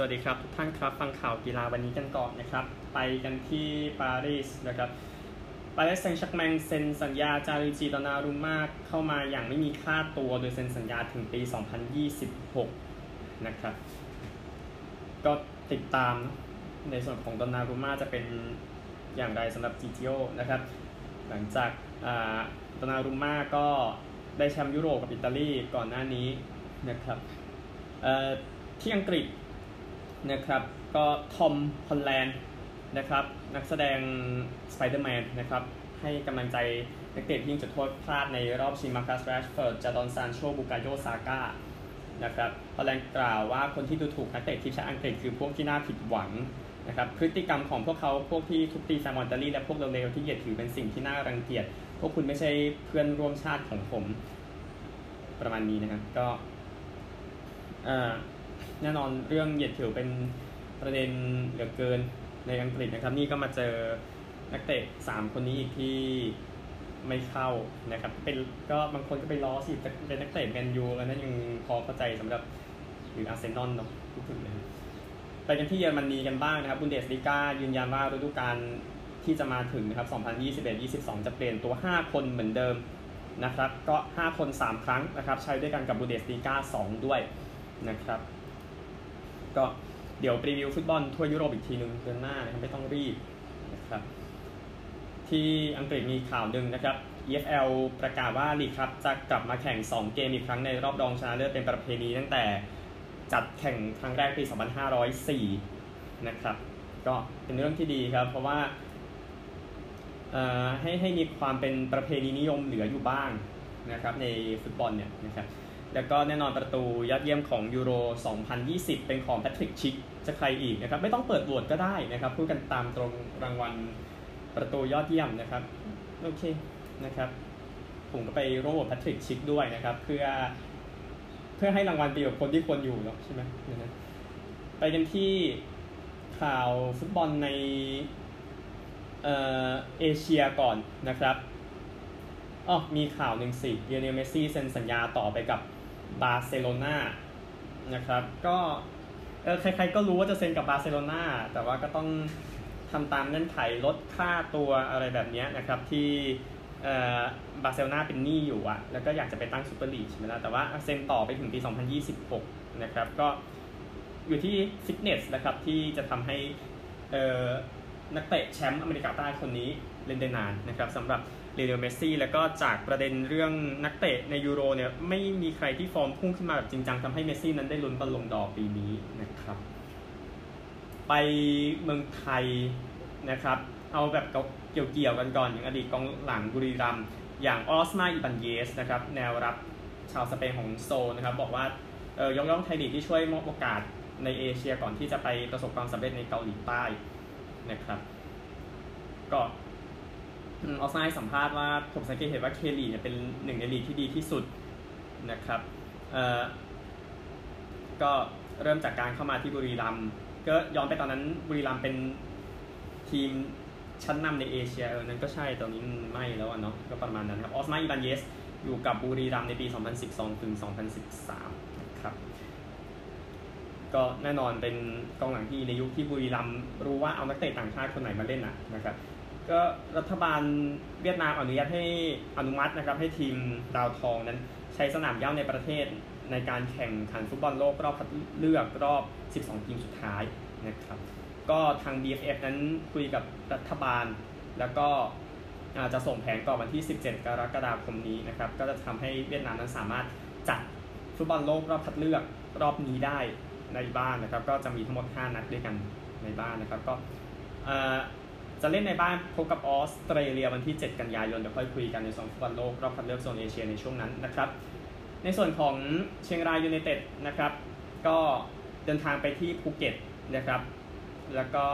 สวัสดีครับทุกท่านครับ ฟังข่าวกีฬาวันนี้กันก่อนนะครับ ไปกันที่ปารีสนะครับปารีสแซงต์แชร์กแมงเซ็นสัญญาจาริจีตนารุมาเข้ามาอย่างไม่มีค่าตัวโดยเซ็นสัญญาถึงปี 2026 นะครับ ก็ติดตามในส่วนของดอนารุมาจะเป็นอย่างไรสำหรับ GTO นะครับ หลังจากดอนารุมาก็ได้แชมป์ยุโรปกับอิตาลีก่อนหน้านี้นะครับที่อังกฤษ นะครับ ก็ทอมฮอลแลนด์นะครับ นักแสดงสไปเดอร์แมนนะครับ ให้กำลังใจนักเตะที่ยิงจุดโทษพลาดในรอบชิงมาร์คัสแรชฟอร์ดจาดอนซานโชบูกาโยซาก้านะครับฮอลแลนด์กล่าวว่าคนที่ดูถูกนักเตะทีมชาติอังกฤษคือพวกที่น่าผิดหวังนะครับพฤติกรรมของพวกเขาพวกที่ทุบตีแฟนบอลอิตาลีและพวกเลวๆที่เหยียดถือเป็นสิ่งที่น่ารังเกียจ พวกคุณไม่ใช่เพื่อนร่วมชาติของผม ประมาณนี้นะครับก็อ่า แน่นอนเรื่องเหยียดผิวเป็นประเด็นเหลือเกินในอังกฤษนะครับ นี่ก็มาเจอนักเตะ3 คนนี้อีกที่ไม่เข้านะครับเป็นก็บางคนก็ไปล้อสิเป็นนักเตะแมนยูแล้วนั่นยังพอเข้าใจสำหรับหรืออาร์เซนอลเนาะทุกคนเลยไปกันที่เยอรมนีกันบ้างนะครับบุนเดสลิก้ายืนยันว่าฤดูกาลที่จะมาถึงนะครับ 2021-22 จะเปลี่ยนตัว 5 คนเหมือนเดิมนะครับ ก็ 5 คน 3 ครั้งนะครับ ใช้ด้วยกันกับบุนเดสลิก้า2 ด้วยนะครับ ก็เดี๋ยวรีวิวฟุตบอลทั่วยุโรปอีกทีหนึ่งเดือนหน้านะครับไม่ต้องรีบนะครับที่อังกฤษมีข่าวหนึ่งนะครับ EFL ประกาศว่าลีกครับจะกลับมาแข่ง 2 เกมอีกครั้งในรอบรองชนะเลิศเป็นประเพณีตั้งแต่จัดแข่งครั้งแรกปี 2504 นะครับ ก็เป็นเรื่องที่ดีครับ เพราะว่าให้ให้มีความเป็นประเพณีนิยมเหลืออยู่บ้างนะครับในฟุตบอลเนี่ยนะครับ แล้วก็แน่นอนประตูยอดเยี่ยมของยูโร 2020 เป็นของแพทริกชิกจะใครอีกนะครับไม่ต้องเปิดโหวตก็ได้นะครับพูดกันตามตรงรางวัลประตูยอดเยี่ยมนะครับโอเคนะครับผมก็ไปโรบแพทริกชิกด้วยนะครับเพื่อเพื่อให้รางวัลไปกับคนที่ควรอยู่เนาะใช่ไหมนะไปกันที่ข่าวฟุตบอลในเอเอเชียก่อนนะครับอ๋อมีข่าวหนึ่งสิ ลิโอเนลเมสซี่เซ็นสัญญาต่อไปกับ บาร์เซโลนานะครับ ก็เออใครๆก็รู้ว่าจะเซ็นกับบาร์เซโลนาแต่ว่าก็ต้องทำตามเงื่อนไขลดค่าตัวอะไรแบบนี้นะครับที่เออบาร์เซโลนาเป็นหนี้อยู่อะแล้วก็อยากจะไปตั้งซูเปอร์ลีกใช่ไหมล่ะแต่ว่าเซ็นต่อไปถึงปี 2026 นะครับ ก็อยู่ที่ฟิตเนสนะครับ ที่จะทำให้เออนักเตะแชมป์อเมริกาใต้คนนี้เล่นได้นานนะครับสำหรับ ลิโอเนลเมสซี่แล้วก็จากประเด็นเรื่องนักเตะในยูโรเนี่ยไม่มีใครที่ฟอร์มพุ่งขึ้นมาแบบจริงจังทำให้เมสซี่นั้นได้ลุ้นบัลลงดอร์ปีนี้นะครับ ไปเมืองไทยนะครับ เอาแบบเกี่ยวๆกันก่อนอย่างอดีตกองหลังบุรีรัมอย่างออสมาอิบันเยสนะครับแนวรับชาวสเปนของโซนะครับบอกว่าเออยกย่องไทยลีกที่ช่วยมอบโอกาสในเอเชียก่อนที่จะไปประสบความสำเร็จในเกาหลีใต้นะครับ ก็ ออสไนสัมภาษณ์ว่าผมสังเกตเห็นว่าเคลีเนี่ยเป็นหนึ่งในลีกที่ดีที่สุดนะครับเอ่อก็เริ่มจากการเข้ามาที่บุรีรัมก็ย้อนไปตอนนั้นบุรีรัมเป็นทีมชั้นนำในเอเชียเออนั้นก็ใช่ตอนนี้ไม่แล้วเนาะก็ประมาณนั้นครับออสมาอีบานเยสอยู่กับบุรีรัมในปี 2012 ถึง 2013นะครับก็แน่นอนเป็นกองหลังที่ในยุคที่บุรีรัมรู้ว่าเอานักเตะต่างชาติคนไหนมาเล่นอะนะครับ ก็รัฐบาลเวียดนามอนุญาตให้อนุมัตินะครับให้ทีมดาวทองนั้น ใช้สนามย่าในประเทศในการแข่งขันฟุตบอลโลกรอบคัดเลือกรอบ 12 ทีมสุดท้ายนะครับก็ทาง DFF นั้นคุยกับรัฐบาล แล้วก็จะส่งแผนก่อนวันที่ 17 กรกฎาคมนี้นะครับก็จะทำให้เวียดนามนั้นสามารถจัดฟุตบอลโลกรอบคัดเลือกรอบนี้ได้ในบ้านนะครับ ก็จะมีทั้งหมด 5 นัดด้วยกันในบ้านนะครับก็ จะเล่นในบ้านพบกับออสเตรเลียวันที่ 7 กันยายน เดี๋ยวค่อยคุยกันในส่วนฟุตบอลโลกรอบคัดเลือกโซนเอเชียในช่วงนั้นนะครับ ในส่วนของเชียงรายยูไนเต็ดนะครับ ก็เดินทางไปที่ภูเก็ตนะครับ แล้วก็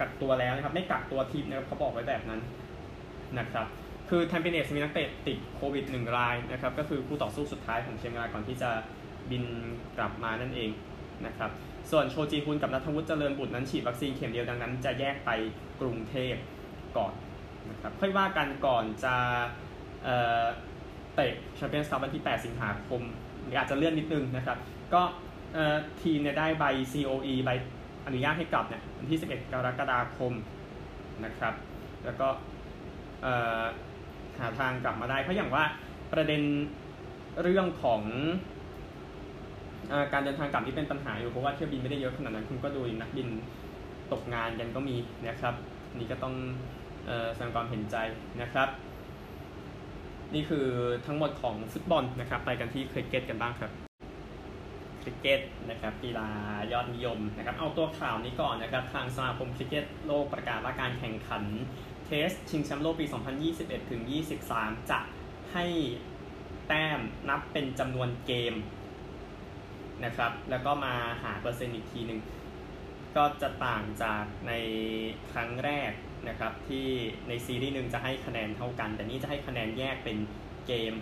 กักตัวแล้วนะครับ ไม่กักตัวทีมนะครับเขาบอกไว้แบบนั้นนะครับ คือแทมปิเนสมีนักเตะติดโควิดหนึ่งรายนะครับ ก็คือคู่ต่อสู้สุดท้ายของเชียงรายก่อนที่จะบินกลับมานั่นเองนะครับ ส่วนโชจีฮุนกับนัทวุฒิเจริญบุตรนั้นฉีดวัคซีนเข็มเดียวดังนั้น จะแยกไปกรุงเทพก่อนนะครับค่อยว่ากันก่อนจะเตะแชมเปี้ยนส์คัพวันที่ 8 สิงหาคมออาจจะเลื่อนนิดนึงนะครับ ก็ทีมเนี่ยได้ใบ COE ใบอนุญาตให้กลับเนี่ยวันที่ 11 กรกฎาคมนะครับ แล้วก็หาทางกลับมาได้เพราะอย่างว่าประเด็นเรื่องของ การเดินทางกลับที่เป็นปัญหาอยู่เพราะว่าเที่ยวบินไม่ได้เยอะขนาดนั้นคุณก็ดูนักบินตกงานกันก็มีนะครับ นี่ก็ต้องแสดงความเห็นใจนะครับ นี่คือทั้งหมดของฟุตบอลนะครับ ไปกันที่คริกเก็ตกันบ้างครับคริกเก็ตนะครับกีฬายอดนิยมนะครับ เอาตัวข่าวนี้ก่อนนะครับ ทางสมาคมคริกเก็ตโลกประกาศว่าการแข่งขัน test ชิงแชมป์โลกปี 2021 ถึง 23 จะให้แต้มนับเป็นจำนวนเกม นะครับ แล้วก็มาหาเปอร์เซ็นต์อีกทีหนึ่งก็จะต่างจากในครั้งแรกนะครับที่ในซีรีส์หนึ่งจะให้คะแนนเท่ากัน แต่นี่จะให้คะแนนแยกเป็นเกม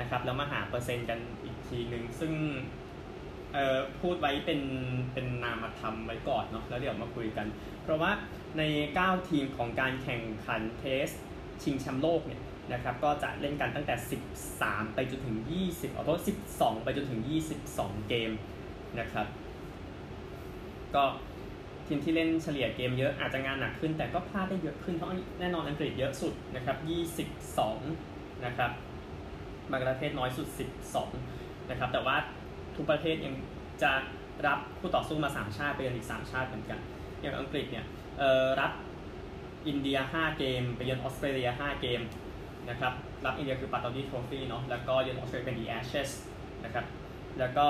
นะครับแล้วมาหาเปอร์เซ็นต์กันอีกทีหนึ่งซึ่งพูดไว้เป็นเป็นนามธรรมไว้ก่อนเนาะแล้วเดี๋ยวมาคุยกัน เพราะว่าใน 9 ทีมของการแข่งขันเทสชิงแชมป์โลกเนี่ย นะครับก็จะเล่นกันตั้งแต่ 13 ไปจนถึง 20ขอโทษ12 ไปจนถึง 22 เกมนะครับ ก็ทีมที่เล่นเฉลี่ยเกมเยอะอาจจะงานหนักขึ้น แต่ก็พลาดได้เยอะขึ้นเพราะแน่นอนอังกฤษเยอะสุดนะครับ 22 นะครับบางประเทศน้อยสุด 12 นะครับ แต่ว่าทุกประเทศยังจะรับคู่ต่อสู้มา 3 ชาติไปเยังอีก 3 ชาติเหมือนกัน อย่างอังกฤษเนี่ยรับอินเดีย 5 เกม ไปเยือนออสเตรเลีย 5 เกม นะครับรับอินเดียคือปาตาวดี trophy เนาะแล้วก็เยือนออสเตรเลียเป็น The Ashes นะครับแล้วก็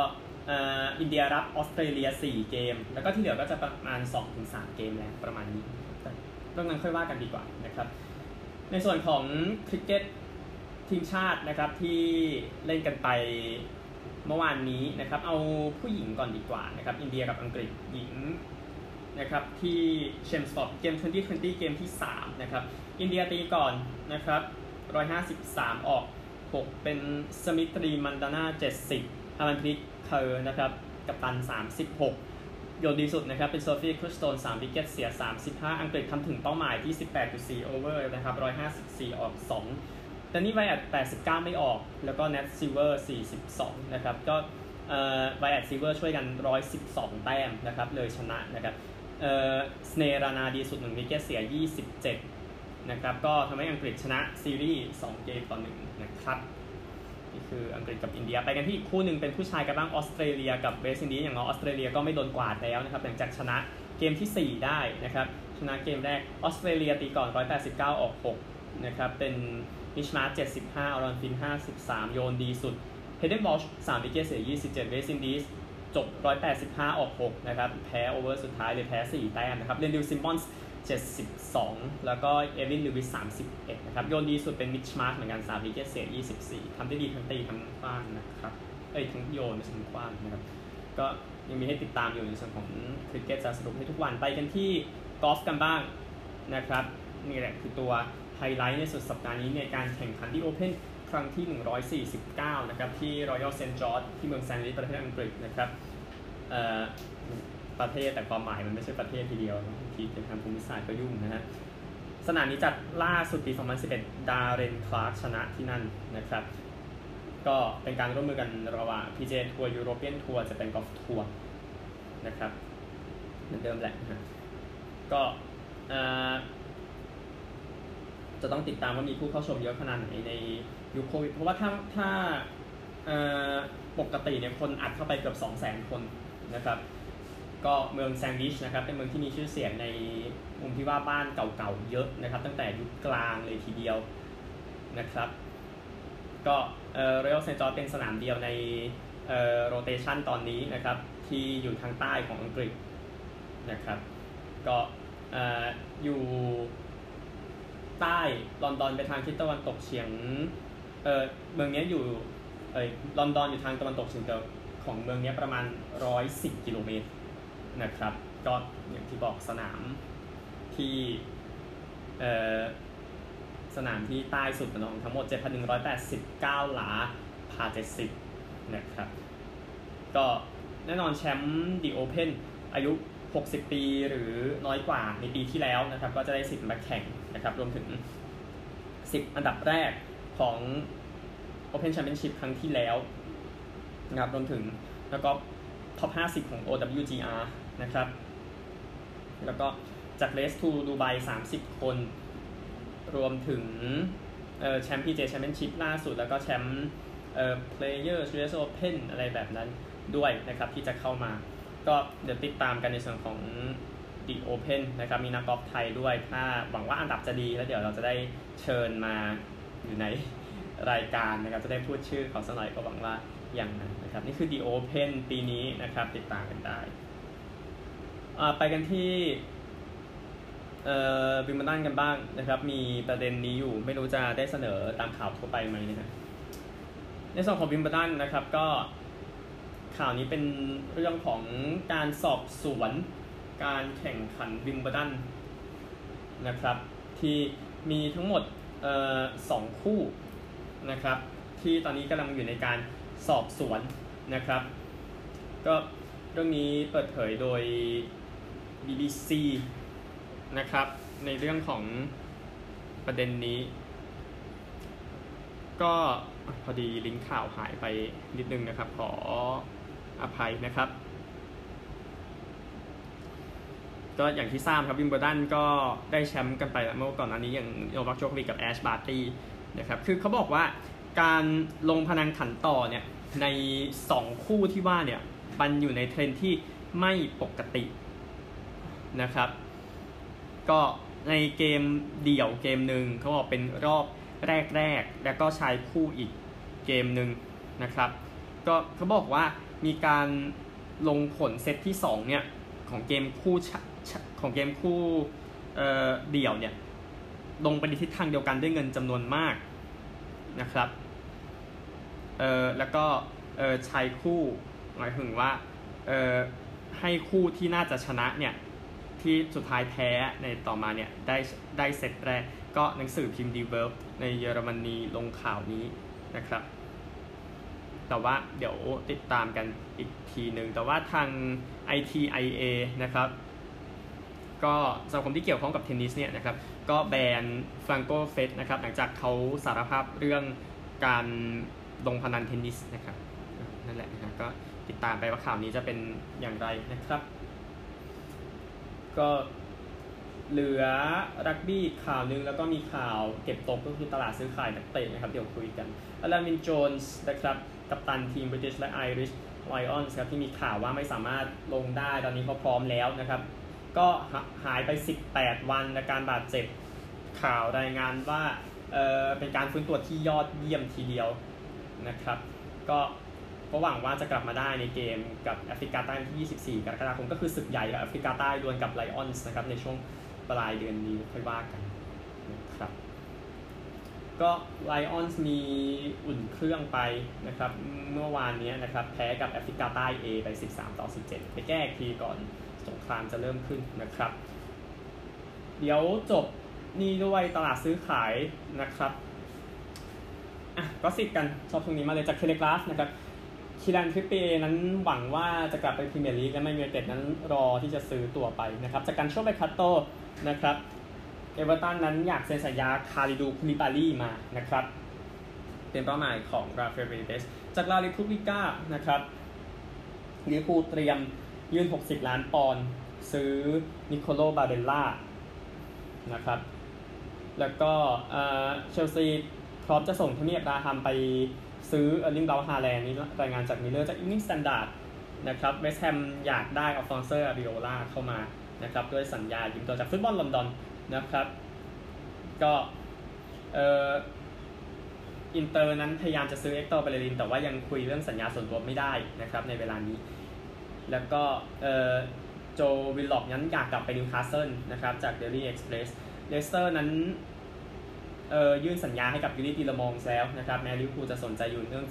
อินเดียรับออสเตรเลีย 4 เกม แล้วก็ที่เหลือก็จะประมาณ 2-3 เกมแล้วประมาณนี้เรื่องนั้นค่อยว่ากันดีกว่านะครับในส่วนของคริกเก็ตทีมชาตินะครับที่เล่นกันไปเมื่อวานนี้นะครับเอาผู้หญิงก่อนดีกว่านะครับอินเดียกับอังกฤษหญิงนะครับที่เชล์มสฟอร์ดเกม 2020 เกมที่ 3 นะครับ อินเดียตีก่อนนะครับ 153 ออก 6 เป็นสมฤติ มันดาน่า 70 ฮาร์มันพรีต คอร์นะครับ กัปตัน 36 โยนดีสุดนะครับ เป็นโซฟี เอคเคิลสโตน 3 wicket เสีย 35 อังกฤษทำถึงเป้าหมายที่ 18.4 over นะครับ 154 ออก 2 แดนนี่ไวแอตต์ 89 ไม่ออก แล้วก็แนทซิเวอร์ 42 นะครับ ก็ไวแอตต์ ซิเวอร์ช่วยกัน 112 แต้มนะครับ เลยชนะนะครับ เอ่อ สเนห์ รานาดีสุดหนึ่ง wicket เสีย 27 นะครับก็ทำให้อังกฤษชนะซีรีส์2เกมต่อหนึ่งนะครับนี่คืออังกฤษกับอินเดียไปกันที่อีกคู่หนึ่งเป็นผู้ชายกันบ้างออสเตรเลียกับเวสต์อินดีสอย่างน้อออสเตรเลียก็ไม่โดนกวาดแล้วนะครับหลังจากชนะเกมที่ 4 ได้นะครับชนะเกมแรกออสเตรเลียตีก่อน 189 ออก 6 นะครับเป็นมิชมาร์ช75อารอนฟินช์ 53 โยนดีสุดเฮย์เดน วอลช์ 3 wicket เสีย 27 เวสต์อินดีสจบ 185 ออก 6 นะครับ แพ้ over สุดท้ายเลยแพ้ 4 แต้มนะครับเลนเดิล ซิมมอนส์ 72 แล้วก็เอวินลูวิส31 นะครับ โยนดีสุดเป็นมิชมาร์ชเหมือนกัน3 wicket เสีย 24 ทำได้ดีทั้งตีทั้งขว้างนะครับ เอ้ย ทั้งโยนทั้งขว้างนะครับ ก็ยังมีให้ติดตามอยู่ในส่วนของคริกเก็ตจะสรุปให้ทุกวันไปกันที่กอล์ฟกันบ้างนะครับ นี่แหละคือตัวไฮไลท์ในสุดสัปดาห์นี้ในการแข่งขัน The Open ครั้งที่ 149 นะครับ ที่ Royal St. George ที่เมืองแซนด์วิชประเทศอังกฤษนะครับ ประเทศ แต่ความหมายมันไม่ใช่ประเทศทีเดียวทีเป็นทางภูมิศาสตร์ก็ยุ่งนะฮะสนามนี้จัดล่าสุดปี 2011 ดาเรนคลาร์กชนะที่นั่นนะครับ ก็เป็นการร่วมมือกันระหว่าง PJ ทัวร์ยูโรเปียนทัวร์จะเป็นกอล์ฟทัวร์นะครับเหมือนเดิมแหละนะก็จะต้องติดตามว่ามีผู้เข้าชมเยอะขนาดไหนในยุคโควิด เพราะว่าถ้าถ้าปกติเนี่ยคนอัดเข้าไปเกือบ 2 0 0 0 0 0 คนนะครับ ก็เมืองแซนดิชนะครับเป็นเมืองที่มีชื่อเสียงในมุมที่ว่าบ้านเก่าๆเยอะนะครับ ตั้งแต่ยุคกลางเลยทีเดียวนะครับ ก็เอ่อรอยัลเซนจอร์เป็นสนามเดียวในเอ่อโรเตชันตอนนี้นะครับ ที่อยู่ทางใต้ของอังกฤษนะครับ ก็เอ่ออยู่ใต้ลอนดอนไปทางทิศตะวันตกเฉียงเออเมืองนี้อยู่เออลอนดอนอยู่ทางตะวันตกเฉียงเหนือของเมืองนี้ประมาณร้อยสิบกิโลเมตร นะครับ ก็อย่างที่บอกสนามที่เออสนามที่ใต้สุดของทั้งหมด 7,189 หลาพา70นะครับ ก็แน่นอนแชมป์ดีโอเพนอายุ 60 ปีหรือน้อยกว่าในปีที่แล้วนะครับ ก็จะได้สิทธิ์มาแข่งนะครับ รวมถึง 10 อันดับแรกของ Open Championship ครั้งที่แล้วนะครับ รวมถึงแล้วก็ท็อป 50 ของ OWGR นะครับ แล้วก็จากเลสทูดูไบ30 คน รวมถึงแชมป์พีเจแชมเปี้ยนชิพล่าสุด แล้วก็แชมป์เอ่อ Player US Open อะไรแบบนั้นด้วยนะครับที่จะเข้ามา ก็เดี๋ยวติดตามกันในส่วนของ The Open นะครับมีนักกอล์ฟไทยด้วย ถ้าหวังว่าอันดับจะดีแล้วเดี๋ยวเราจะได้เชิญมาอยู่ในรายการนะครับ จะได้พูดชื่อเขาสักหน่อยก็หวังว่าอย่างนั้นนะครับ นี่คือ The Open ปีนี้นะครับ ติดตามกันได้ ไปกันที่เอ่อวิมเบิลดันกันบ้างนะครับ มีประเด็นนี้อยู่ไม่รู้จะได้เสนอตามข่าวทั่วไปไหมนะฮะในส่วนของวิมเบิลดันนะครับก็ข่าวนี้เป็นเรื่องของการสอบสวนการแข่งขันวิมเบิลดันนะครับ ที่มีทั้งหมดสองคู่นะครับ ที่ตอนนี้กำลังอยู่ในการสอบสวนนะครับ ก็เรื่องนี้เปิดเผยโดย BBC นะครับ ในเรื่องของประเด็นนี้ ก็พอดีลิงก์ข่าวหายไปนิดนึงนะครับ ขออภัยนะครับ ก็อย่างที่ทราบครับวิมเบลดันก็ได้แชมป์กันไปเมื่อก่อนอันนี้อย่างโนวัคโจควิกกับแอชบาร์ตี้นะครับคือเขาบอกว่าการลงพนังขันต่อเนี่ยใน 2 คู่ที่ว่าเนี่ยมันอยู่ในเทรนที่ไม่ปกติ นะครับ ก็ในเกมเดี่ยวเกมหนึ่งเขาบอกเป็นรอบแรกๆแล้วก็ชายคู่อีกเกมหนึ่งนะครับ ก็เขาบอกว่ามีการลงผลเซตที่2เนี่ยของเกมคู่ของเกมคู่เเดี่ยวเนี่ยลงไปในทิศทางเดียวกันด้วยเงินจำนวนมากนะครับเออแล้วก็เออชายคู่หมายถึงว่าเออให้คู่ที่น่าจะชนะเนี่ย ที่สุดท้ายแพ้ในต่อมาเนี่ยได้ได้เซตแรก ก็หนังสือพิมพ์ดีเวิร์ในเยอรมนีลงข่าวนี้นะครับ แต่ว่าเดี๋ยวติดตามกันอีกทีหนึ่งแต่ว่าทาง ITIA นะครับก็สังคมที่เกี่ยวข้องกับเทนนิสเนี่ยนะครับก็แบนฟรังโกเฟสนะครับหลังจากเขาสารภาพเรื่องการลงพนันเทนนิสนะครับนั่นแหละนะครับก็ติดตามไปว่าข่าวนี้จะเป็นอย่างไรนะครับ ก็เหลือรักบี้ข่าวนึงแล้วก็มีข่าวเก็บตกก็คือตลาดซื้อขายนักเตะนะครับ เดี๋ยวคุยกันอลามินโจนส์นะครับ กัปตันทีมบริติชและไอริชไลออนส์ครับ ที่มีข่าวว่าไม่สามารถลงได้ตอนนี้เขาพร้อมแล้วนะครับ ก็หายไป 18 วันในการบาดเจ็บข่าวรายงานว่าเออเป็นการฟื้นตัวที่ยอดเยี่ยมทีเดียวนะครับ ก็ ก็หวังว่าจะกลับมาได้ในเกมกับแอฟริกาใต้ที่ 24 กรกฎาคมก็คือศึกใหญ่กับแอฟริกาใต้ดวลกับไลออนส์นะครับในช่วงปลายเดือนนี้ค่อยว่ากันนะครับก็ไลออนส์มีอุ่นเครื่องไปนะครับเมื่อวานนี้นะครับแพ้กับแอฟริกาใต้ A ไป 13 ต่อ 17 ไปแก้ทีก่อนสงครามจะเริ่มขึ้นนะครับ เดี๋ยวจบนี่ด้วยตลาดซื้อขายนะครับอะก็สิ่งที่ท่านชอบตรงนี้มาเลยจากเทเลกราฟนะครับ คีแรนทริปเปียร์นั้นหวังว่าจะกลับไปพรีเมียร์ลีกและแมนยูไนเต็ดนั้นรอที่จะซื้อตัวไปนะครับ จากการช่วงไปคัตโตนะครับเอเวอร์ตันนั้นอยากเซ็นสัญญาคาลิดูคูลิบาลีมานะครับ เป็นเป้าหมายของราฟาเอลเบนิเตซจากลารีพับบลิก้านะครับลิเวอร์พูลเตรียมยื่น 60 ล้านปอนด์ซื้อนิโคโลบาเรลล่านะครับแล้วก็เชลซีพร้อมจะส่งแทมมี่อบราฮัมไป ซื้อเออร์ลิงเบราท์ฮาแลนด์นี้รายงานจากมิเรอร์จากอีฟนิ่งสแตนดาร์ดนะครับเวสต์แฮมอยากได้อัลฟอนเซอร์อาริโอลาเข้ามานะครับด้วยสัญญายืมตัวจากฟุตบอลลอนดอนนะครับ ก็เอ่ออินเตอร์นั้นพยายามจะซื้อเอ็กตอร์เบเยริน แต่ว่ายังคุยเรื่องสัญญาส่วนตัวไม่ได้นะครับในเวลานี้ แล้วก็เอ่อโจวิลล็อกนั้นอยากกลับไปนิวคาสเซิลนะครับจากเดลี่เอ็กซ์เพรสเลสเตอร์นั้น ยื่นสัญญาให้กับยูริตีเลอมองส์แล้วนะครับแม้ลิเวอร์พูลจะสนใจอยู่เนื่อง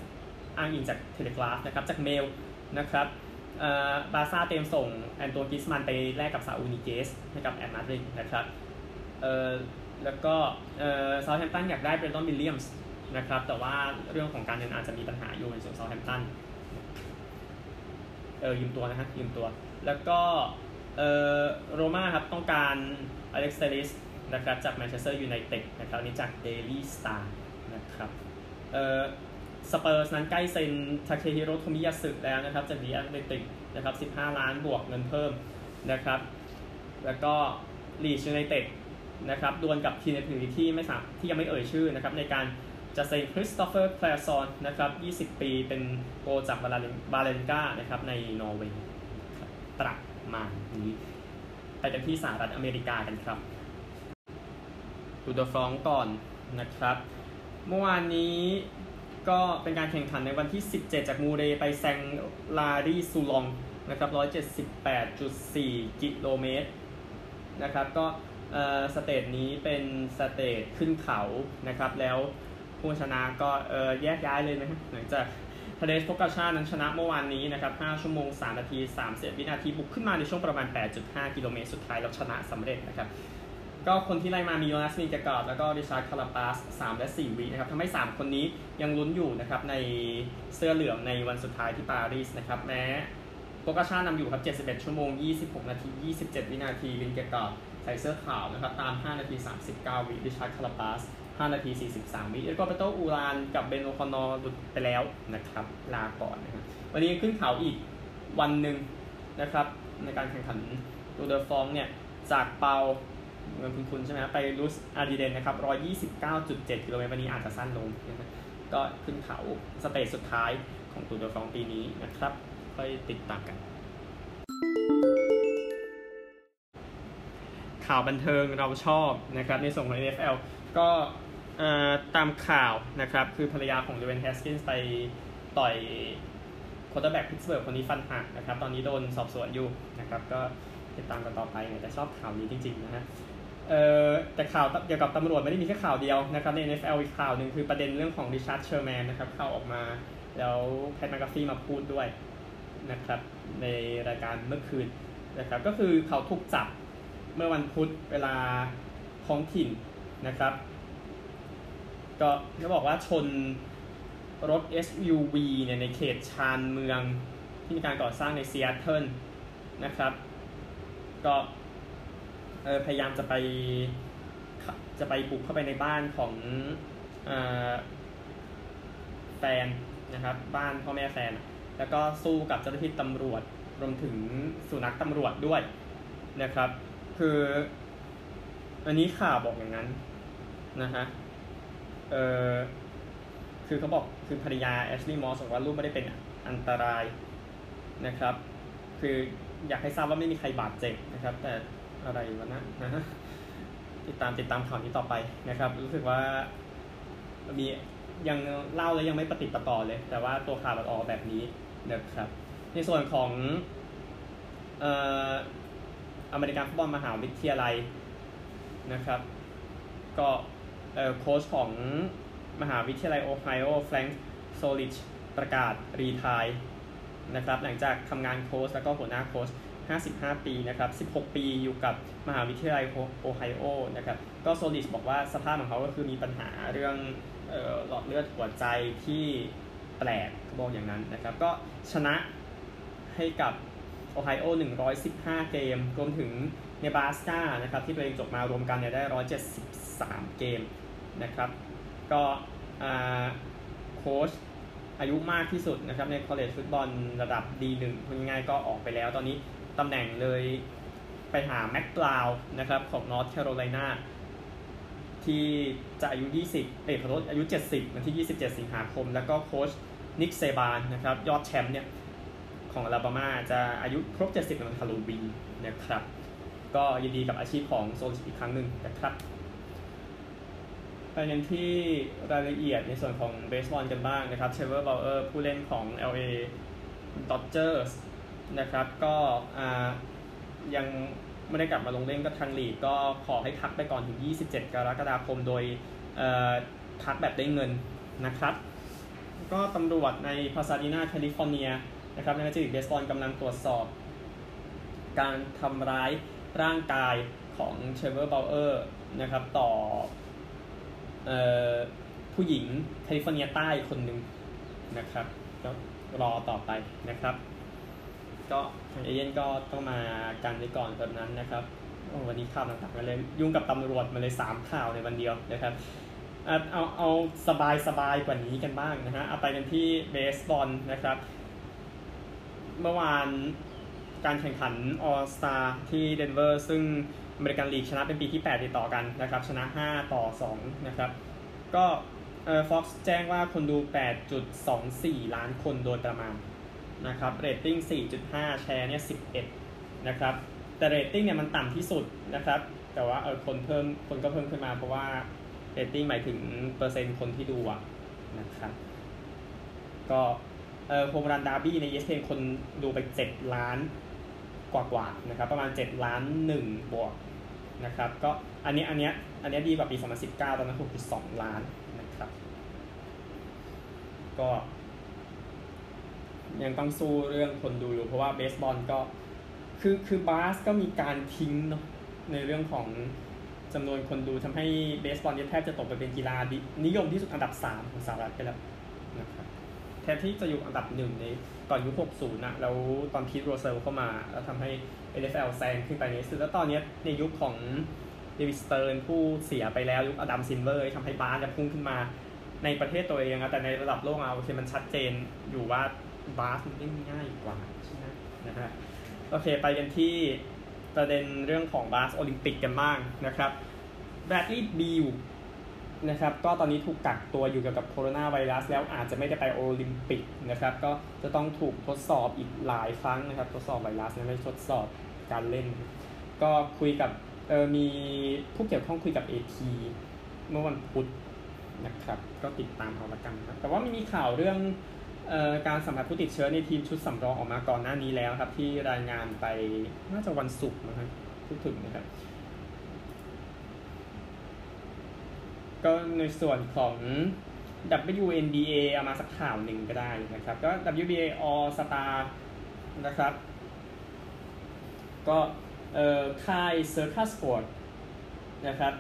อ้างอิงจากเทเลกราฟนะครับจากเมลนะครับบาซ่าเตรียมส่งอองตวนกรีซมันน์ไปแลกกับซาอูลนีเกซให้กับแอตมาดริดนะครับเอ่อแล้วก็เอ่อเซาแธมป์ตันอยากได้แบรนดอนวิลเลียมส์นะครับแต่ว่าเรื่องของการเงินอาจจะมีปัญหาอยู่ในส่วนเซาแธมป์ตันเออยืมตัวนะฮะยืมตัว แล้วก็เอ่อโรม่าครับต้องการอเล็กซ์เตลิส นะครับจากแมนเชสเตอร์ยูไนเต็ดนะครับนี้จากเดลี่สตาร์นะครับเอ่อสเปอร์สนั้นใกล้เซ็นทาเคฮิโรโทมิยาสึแล้วนะครับจากดิแอธเลติกนะครับ 15 ล้านบวกเงินเพิ่มนะครับ แล้วก็ลีดส์ยูไนเต็ดนะครับดวลกับทีมในพรีเมียร์ที่ไม่สามที่ยังไม่เอ่ยชื่อนะครับในการจะเซ็นคริสตอฟเฟอร์คลาสสันนะครับ 20 ปีเป็นโกล์จากวาเลเรนกานะครับในนอร์เวย์ประมาณนี้ ไปกันที่สหรัฐอเมริกากันครับ ตูร์เดอฟรองซ์ก่อนนะครับ เมื่อวานนี้ก็เป็นการแข่งขันในวันที่ 17 จากมูเรต์ไปแซงต์ลารีซูล็องนะครับ178.4 กิโลเมตรนะครับก็ stage นี้เป็น stage ขึ้นเขานะครับ แล้วผู้ชนะก็แยกย้ายเลยนะหลังจากทาเดปโปกาชานั้นชนะเมื่อวานนี้นะครับ 5 ชั่วโมง 3 นาที 30 วินาที บุกขึ้นมาในช่วงประมาณ 8.5 กิโลเมตร สุดท้าย แล้วชนะสำเร็จนะครับ ก็คนที่ไล่มามีโยนาสวินเกกอดแล้วก็ริชาร์ดคาราปาส3และ 4วินะครับทำให้ 3 คนนี้ยังลุ้นอยู่นะครับในเสื้อเหลืองในวันสุดท้ายที่ปารีสนะครับแม้โปกาชานำอยู่ครับ 71 ชั่วโมง 26 นาที 27 วินาทีวินเกกอดใส่เสื้อขาวนะครับตาม 5 นาที 39 วิริชาร์ดคาราปาส5 นาที 43 วิริโกแบร์โตอูรานกับเบนโอคอนอร์หลุดไปแล้วนะครับลาก่อนนะครับวันนี้ขึ้นเขาอีกวันหนึ่งนะครับในการแข่งขันตูร์เดอฟรองซ์เนี่ยจากโป เงินคุณใช่ไหมไปลุซอาร์ดิเดนนะครับ 129.7 กิโลเมตรวันนี้อาจจะสั้นลงนะก็ขึ้นเขา stage สุดท้ายของตูร์เดอฟรองซ์ปีนี้นะครับค่อยติดตามกัน ข่าวบันเทิงเราชอบนะครับในส่วนของ NFL ก็ตามข่าวนะครับ คือภรรยาของดเวนแฮสกินส์ไปต่อย quarterback พิตสเบิร์กคนนี้ฟันหักนะครับ ตอนนี้โดนสอบสวนอยู่นะครับ ก็ติดตามกันต่อไปแต่ชอบข่าวนี้จริง ๆ นะฮะ แต่ข่าวเกี่ยวกับตำรวจไม่ได้มีแค่ข่าวเดียวนะครับใน NFL อีกข่าวหนึ่งคือประเด็นเรื่องของริชาร์ดเชอร์แมนนะครับข่าวออกมาแล้วแพทแมกกาฟี่มาพูดด้วยนะครับในรายการเมื่อคืนนะครับก็คือเขาถูกจับเมื่อวันพุธเวลาท้องถิ่นนะครับ ก็เขาบอกว่าชนรถ SUV เนี่ยในเขตชานเมืองที่มีการก่อสร้างในซีแอตเทิลนะครับ ก็ พยายามจะไปจะไปบุกเข้าไปในบ้านของเอ่อแฟนนะครับ บ้านพ่อแม่แฟน แล้วก็สู้กับเจ้าหน้าที่ตำรวจรวมถึงสุนัขตำรวจด้วยนะครับ คืออันนี้ข่าวบอกอย่างนั้นนะฮะเออคือเขาบอกคือภรรยาแอชลีย์มอสบอกว่าลูกไม่ได้เป็นอันตรายนะครับ คืออยากให้ทราบว่าไม่มีใครบาดเจ็บนะครับ แต่ อะไรวะนะนะ ติดตามติดตามข่าวนี้ต่อไปนะครับ รู้สึกว่ามียังเล่าแล้วยังไม่ปฏิปต่อเลย แต่ว่าตัวข่าวมันออกแบบนี้นะครับ ในส่วนของเอ่ออเมริกันฟุตบอลมหาวิทยาลัยนะครับ ก็เออโค้ชของมหาวิทยาลัยโอไฮโอแฟรงค์โซลิชประกาศ retire นะครับ หลังจากทำงานโค้ชแล้วก็หัวหน้าโค้ช 55 ปีนะครับ 16 ปีอยู่กับมหาวิทยาลัยโอไฮโอนะครับ ก็โซลิชบอกว่าสภาพของเขาก็คือมีปัญหาเรื่องหลอดเลือดหัวใจที่แปลกเขาบอกอย่างนั้นนะครับ ก็ชนะให้กับโอไฮโอ 115 เกม รวมถึงเนบราสกานะครับ ที่ตัวเองจบมารวมกันเนี่ยได้ 173 เกมนะครับ ก็โค้ชอายุมากที่สุดนะครับใน college football ระดับ D1 พูดง่ายๆก็ออกไปแล้วตอนนี้ ตำแหน่งเลยไปหาแม็กบราวน์นะครับของนอร์ทแคโรไลนาที่จะอายุ 20 เอ๊ยขอโทษอายุ 70 วันที่ 27 สิงหาคม แล้วก็โค้ชนิกเซบานนะครับยอดแชมป์เนี่ยของอลาบามาจะอายุครบ 70ในวันฮาโลวีนนะครับ ก็ยินดีกับอาชีพของโซลิชอีกครั้งหนึ่งนะครับไปเน้นที่รายละเอียดในส่วนของเบสบอลกันบ้างนะครับเทรเวอร์บาวเออร์ผู้เล่นของ LA Dodgers นะครับ ก็ยังไม่ได้กลับมาลงเล่นก็ทางลีกก็ขอให้พักไปก่อนถึง 27 กรกฎาคมโดยพักแบบได้เงินนะครับ ก็ตำรวจในพาซาดินาแคลิฟอร์เนียนะครับเมเจอร์ลีกเบสบอลกำลังตรวจสอบ การทำร้ายร่างกายของเทรเวอร์ บาวเออร์นะครับต่อผู้หญิงแคลิฟอร์เนียใต้คนหนึ่งนะครับก็รอต่อไปนะครับ ก็ทางเอเย่นก็ต้องมากันไว้ก่อนแบบนั้นนะครับวันนี้ข่าวต่างๆมาเลยยุ่งกับตำรวจมาเลยสามข่าวในวันเดียวนะครับเอาเอาสบายสบายกว่านี้กันบ้างนะฮะเอาไปกันที่เบสบอลนะครับ เมื่อวานการแข่งขันออสตาที่เดนเวอร์ซึ่งอเมริกันลีกชนะเป็นปีที่ 8 ติดต่อกันนะครับ ชนะ 5 ต่อ 2 นะครับ ก็เอ่อฟ็อกซ์แจ้งว่าคนดู 8.24 ล้านคนโดยประมาณ นะครับเรตติ้ง 4.5 แชร์เนี่ย 11 นะครับ แต่เรตติ้งเนี่ยมันต่ำที่สุดนะครับ แต่ว่าเออคนเพิ่มคนก็เพิ่มขึ้นมาเพราะว่าเรตติ้งหมายถึงเปอร์เซ็นต์คนที่ดูอะนะครับ ก็เออ Home Run Derby ใน ESPN คนดูไป 7 ล้านกว่าๆนะครับ ประมาณ 7 ล้าน 1 บวกนะครับ ก็อันนี้อันเนี้ยอันเนี้ยดีกว่าปี 2019 ตอนนั้น6.2ล้านนะครับ ก็ ยังต้องสู้เรื่องคนดูอยู่เพราะว่าเบสบอลก็คือคือบาสก็มีการทิ้งเนาะในเรื่องของจำนวนคนดูทำให้เบสบอลเนี่ยแทบจะตกไปเป็นกีฬานิยมที่สุดอันดับ 3 ของสหรัฐไปแล้วนะครับแทนที่จะอยู่อันดับหนึ่งในก่อนยุค 60 นะ แล้วตอนพีทโรเซลเข้ามา แล้วทำให้ NFL แซงขึ้นไปในสุดแล้วตอนนี้ในยุคของเดวิดสเติร์นผู้เสียไปแล้วยุคอดัมซิลเวอร์ทำให้บาสจะพุ่งขึ้นมาในประเทศตัวเองนะแต่ในระดับโลกเอาโอเคมันชัดเจนอยู่ว่า บาสมันง่ายกว่าใช่ไหมนะฮะโอเคไปกันที่ประเด็นเรื่องของบาสโอลิมปิกกันบ้างนะครับแบรดลีย์บิลนะครับก็ตอนนี้ถูกกักตัวอยู่เกี่ยวกับโคโรนาไวรัส แล้วอาจจะไม่ได้ไปโอลิมปิกนะครับก็จะต้องถูกทดสอบอีกหลายครั้งนะครับ ทดสอบไวรัสนะไม่ทดสอบการเล่น ก็คุยกับเออมีผู้เกี่ยวข้องคุยกับ AT เมื่อวันพุธนะครับ ก็ติดตามเอาละกันนะแต่ว่ามีข่าวเรื่อง การสัมผัสผู้ติดเชื้อในทีมชุดสำรองออกมาก่อนหน้านี้แล้วครับ ที่รายงานไปน่าจะวันศุกร์นะครับพูดถึงนะครับ ก็ในส่วนของ WNBA เอามาสักข่าวหนึ่งก็ได้นะครับ ก็ WBA All Star นะครับ ก็เอ่อค่าย Circus Sport นะครับ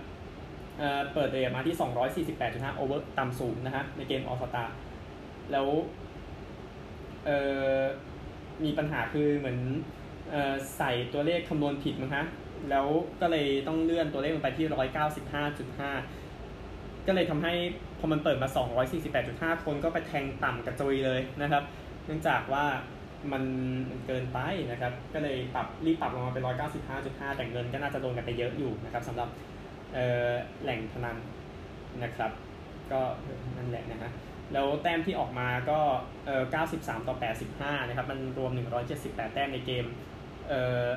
เอ่อเปิดเรทมาที่ 248.5 โอเวอร์ต่ำสูงนะฮะในเกม All Star แล้ว มีปัญหาคือเหมือนออใส่ตัวเลขคำนวณผิดมั้งฮะแล้วก็เลยต้องเลื่อนตัวเลขลงไปที่ 195.5 ก็เลยทำให้พอมันเปิดมา 248.5 คนก็ไปแทงต่ำกระจุยเลยนะครับ เนื่องจากว่ามันเกินไปนะครับ ก็เลยปรับรีบปรับลงมาเป็น 195.5 แต่เงินก็น่าจะโดนกันไปเยอะอยู่นะครับสำหรับแหล่งพนันนะครับ ก็นั่นแหละนะฮะ แล้วแต้มที่ออกมาก็เออ93 ต่อ 85 นะครับ มันรวม 178 แต้มในเกมเอ่อ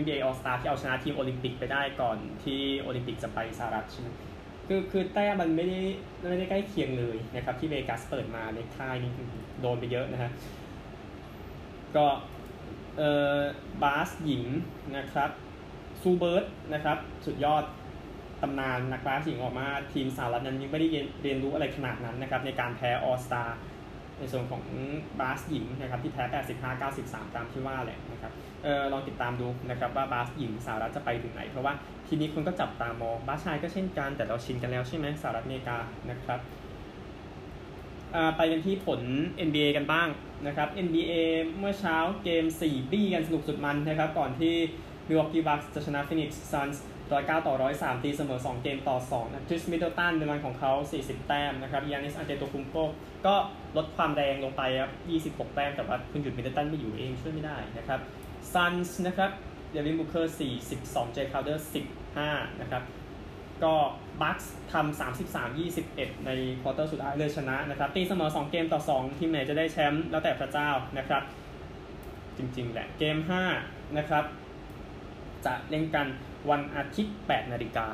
WBA All Star ที่เอาชนะทีมโอลิมปิกไปได้ก่อนที่โอลิมปิกจะไปสหรัฐใช่ไหมคือคือแต้มมันไม่ได้ไม่ได้ใกล้เคียงเลยนะครับ ที่เวกัสเปิดมาในค่ายนี้โดนไปเยอะนะฮะก็เอ่อบาสหญิงนะครับซูเบิร์ตนะครับ สุดยอด ตำนานนักบาสหญิงออกมาทีมสหรัฐนั้นยังไม่ได้เรียนรู้อะไรขนาดนั้นนะครับในการแพ้ออสตาในส่วนของบาสหญิงนะครับที่แพ้ 85 93 ตามที่ว่าแหละนะครับเออลองติดตามดูนะครับว่าบาสหญิงสหรัฐจะไปถึงไหน เพราะว่าทีนี้คนก็จับตามองบาสชายก็เช่นกัน แต่เราชินกันแล้วใช่ไหมสหรัฐอเมริกานะครับไปกันที่ผล NBA กันบ้างนะครับ NBA เมื่อเช้าเกม 4 บี้กันสนุกสุดมันนะครับก่อนที่ มิลวอกกี้บัคส์จะชนะฟินิกซ์ซันส์109ต่อ103ตีเสมอ2เกมต่อ2นะคริสมิดเดิลตันในวันของเขา40แต้มนะครับยานิสอันเตโตคุมโกก็ลดความแรงลงไปครับ26แต้มแต่ว่าคุณหยุดมิดเดิลตันไม่อยู่เองช่วยไม่ได้นะครับซันส์นะครับเดวินบุคเคอร์42เจคราวเดอร์15นะครับก็บัคส์ทำ33 21 ในควอเตอร์สุดท้ายเลยชนะนะครับ ตีเสมอ 2 เกมต่อ 2 ทีมไหนจะได้แชมป์แล้วแต่พระเจ้านะครับ จริงๆ แหละ เกม 5 นะครับ จะเล่นกันวันอาทิตย์ 8 นาฬิกา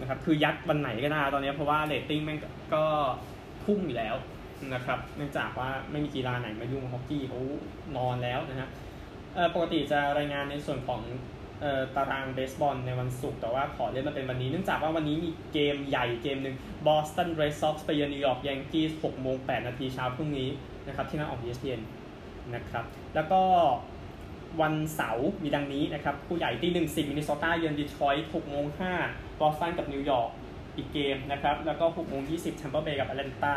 นะครับคือยัดวันไหนก็ได้ตอนนี้เพราะว่าเรตติ้งแม่งก็พุ่งอยู่แล้วนะครับเนื่องจากว่าไม่มีกีฬาไหนมายุ่งฮอกกี้เขานอนแล้วนะฮะปกติจะรายงานในส่วนของตารางเบสบอลในวันศุกร์แต่ว่าขอร่นมาเป็นวันนี้ เนื่องจากว่าวันนี้มีเกมใหญ่เกมหนึ่งบอสตันเรดซ็อกซ์ไปเยือนนิวยอร์กยังกี้6โมง8นาทีเช้าพรุ่งนี้นะครับที่หน้าจอ ESPN นะครับแล้วก็ วันเสาร์มีดังนี้นะครับคู่ใหญ่ที่หนึ่งสิบมินนิโซตาเยือนดีทรอยต์หกโมงห้าบอสตันกับนิวยอร์กอีกเกมนะครับ แล้วก็หกโมงยี่สิบแชมเปอร์เบย์กับแอตแลนตา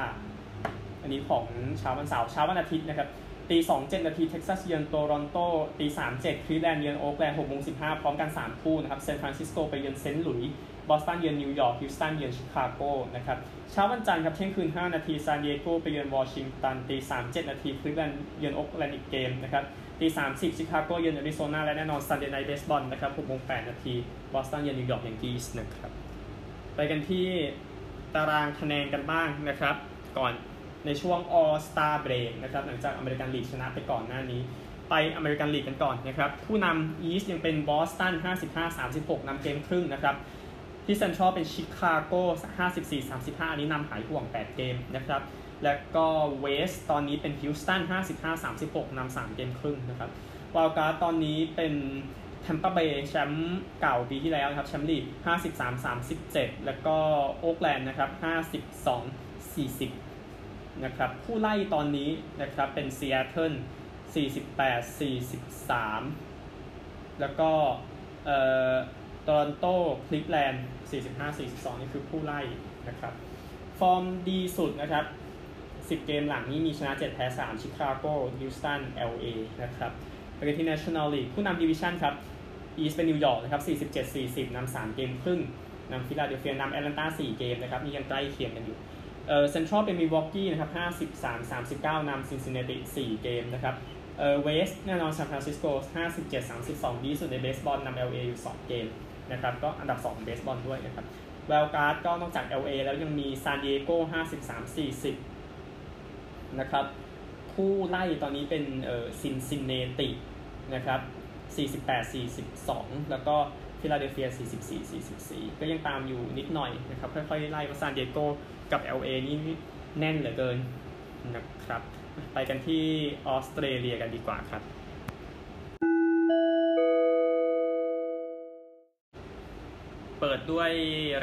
อันนี้ของเช้าวันเสาร์เช้าวันอาทิตย์นะครับตีสองเจ็ดนาทีเท็กซัสเยือนโตรอนโตตีสามเจ็ดคลีแลนด์เยือนโอ๊กแลนด์หกโมงสิบห้าพร้อมกันสามคู่นะครับซานฟรานซิสโกไปเยือนเซนต์หลุยส์บอสตันเยือนนิวยอร์กฮิวสตันเยือนชิคาโกนะครับเช้าวันจันทร์ครับเที่ยงคืน 5 นาทีซานดิเอโกไปเยือนวอชิงตันตี3 7 นาทีคลีฟแลนด์เยือนโอ๊กแลนด์อีกเกมนะครับ ตีสามสิบชิคาโกเยือนอาริโซนาและแน่นอน Sunday Night Baseball นะครับหกโมงแปดนาทีบอสตันเยือนนิวยอร์กยังกีสนะครับ ไปกันที่ตารางคะแนนกันบ้างนะครับ ก่อนในช่วง All Star Break นะครับ หลังจาก American League ชนะไปก่อนหน้านี้ ไป American League กันก่อนนะครับ ผู้นำ East ยังเป็นบอสตัน55-36นำเกมครึ่งนะครับ ที่เซ็นทรัลเป็นชิคาโก54-35 อันนี้นำหายห่วง 8 เกมนะครับ แล้วก็ West ตอนนี้เป็นฮิวสตัน55-36นำ3เกมครึ่งนะครับ Wild Card ตอนนี้เป็นแทมเปอร์เบย์แชมป์เก่าปีที่แล้วนะครับแชมป์ลีก53-37 แล้วก็โอ๊กแลนด์นะครับ52-40นะครับผู้ไล่ตอนนี้นะครับเป็นซีแอตเทิล48 43 แล้วก็เอ่อโตรอนโตคลีฟแลนด์45 42 นี่คือผู้ไล่นะครับ ฟอร์มดีสุดนะครับ 10 เกมหลังนี้มีชนะ 7 แพ้ 3 ชิคาโกฮิวสตัน LA นะครับไปกันที่ National League ผู้นำดิวิชั่นครับ East เป็นนิวยอร์กนะครับ 47-40นำ3 เกมครึ่งนำฟิลาเดลเฟียนำแอตแลนตา4 เกมนะครับนี่ยังใกล้เคียงกันอยู่เอ่อเซ็นทรัลเป็นมิลวอกกี้นะครับ53-39นำซินซินเนติ4เกมนะครับเอ่อ West แน่นอนซานฟรานซิสโก57-32 ดีสุดในเบสบอลนำ LA อยู่ 2 เกมนะครับก็อันดับ2เบสบอลด้วยนะครับ Wild Card ก็นอกจาก LA แล้วยังมีซานดิเอโก53-40 นะครับผู้ไล่ตอนนี้เป็นเอ่อซินซินเนตินะครับ 48-42 แล้วก็ฟิลาเดลเฟีย 44-44 ก็ยังตามอยู่นิดหน่อยนะครับ ค่อยๆ ไล่ว่าซานดิเอโกกับ LA นี่แน่นเหลือเกินนะครับ ไปกันที่ออสเตรเลียกันดีกว่าครับ เปิดด้วย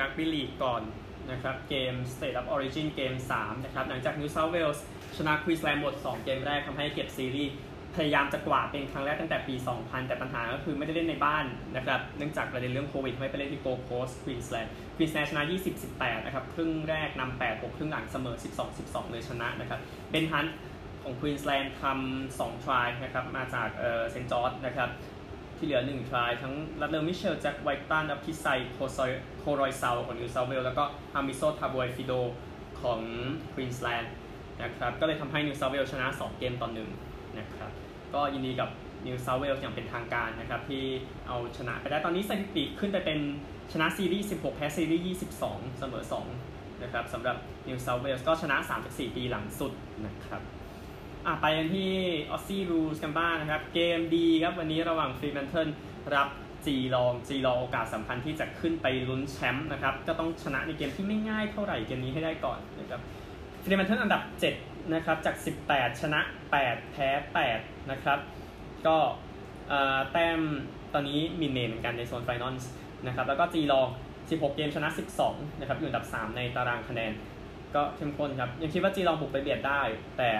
รักบี้ลีกก่อน นะครับเกม State of Origin เกม 3 นะครับ หลังจาก New South Wales ชนะควีนสแลนด์หมด 2 เกมแรกทำให้เก็บซีรีส์พยายามจะกวาดเป็นครั้งแรกตั้งแต่ปี 2000 แต่ปัญหาก็คือไม่ได้เล่นในบ้านนะครับ เนื่องจากประเด็นเรื่องโควิดไม่ไปเล่นที่โกลด์โคสต์ควีนสแลนด์ควีนสแลนด์ชนะ 20-18 นะครับ ครึ่งแรกนำ 8 6 ครึ่งหลังเสมอ 12-12 เลยชนะนะครับเบนฮันของควีนสแลนด์ทำ2ทรายนะครับ มาจากเซนจอร์ดนะครับ ที่เหลือ 1 ทราย ทั้งลัดเลอร์มิเชล แจ็คไวตันอัพคิไซโคซอยโครอยเซาของนิวเซาเวลแล้วก็อามิโซทาบวยฟิโดของควีนสแลนด์นะครับก็เลยทำให้นิวเซาเวลชนะ 2 เกมต่อ1นะครับก็ยินดีกับนิวเซาเวลอย่างเป็นทางการนะครับที่เอาชนะไปได้ตอนนี้สถิติขึ้นไปเป็นชนะซีรีส์ 16 แพ้ซีรีส์ 22 เสมอ 2 นะครับสำหรับนิวเซาท์เวลส์ก็ชนะ 3-4 ปีหลังสุดนะครับ อะไปกันที่ Aussie Rules กันบ้างนะครับ เกมดีครับวันนี้ระหว่าง Fremantle รับ Geelong Geelong โอกาสสำคัญที่จะขึ้นไปลุ้นแชมป์นะครับ ก็ต้องชนะในเกมที่ไม่ง่ายเท่าไหร่เกมนี้ให้ได้ก่อนนะครับ Fremantle อันดับ 7 นะครับ จาก 18 ชนะ 8 แพ้ 8 นะครับ ก็แต้มตอนนี้มินเนเหมือนกันในโซน final นะครับ แล้วก็ Geelong 16 เกมชนะ 12 นะครับ อยู่อันดับ 3 ในตารางคะแนน ก็เข้มข้นครับ ยังคิดว่า Geelong บุกไปเบียดได้ แต่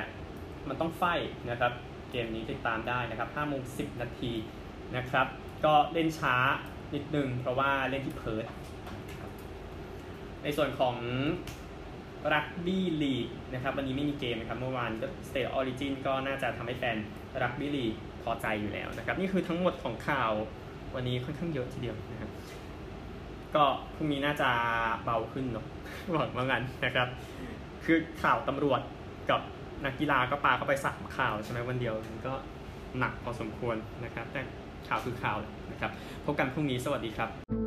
มันต้อง fight นะครับ เกมนี้ติดตามได้นะครับ5โมง10 นาทีนะครับ ก็เล่นช้านิดนึง เพราะว่าเล่นที่เพิร์ธในส่วนของรักบี้ลีกนะครับวันนี้ไม่มีเกมนะครับเมื่อวานก็ State of Origin ก็น่าจะทำให้แฟนรักบี้ลีกพอใจอยู่แล้วนะครับ นี่คือทั้งหมดของข่าววันนี้ค่อนข้างเยอะทีเดียวนะครับก็พรุ่งนี้น่าจะเบาขึ้นเนาะหวังว่างั้นนะครับ คือข่าวตำรวจกับ นักกีฬาก็ปาเข้าไปสามข่าวใช่ไหมวันเดียวมันก็หนักพอสมควรนะครับ แต่ข่าวคือข่าวนะครับ พบกันพรุ่งนี้สวัสดีครับ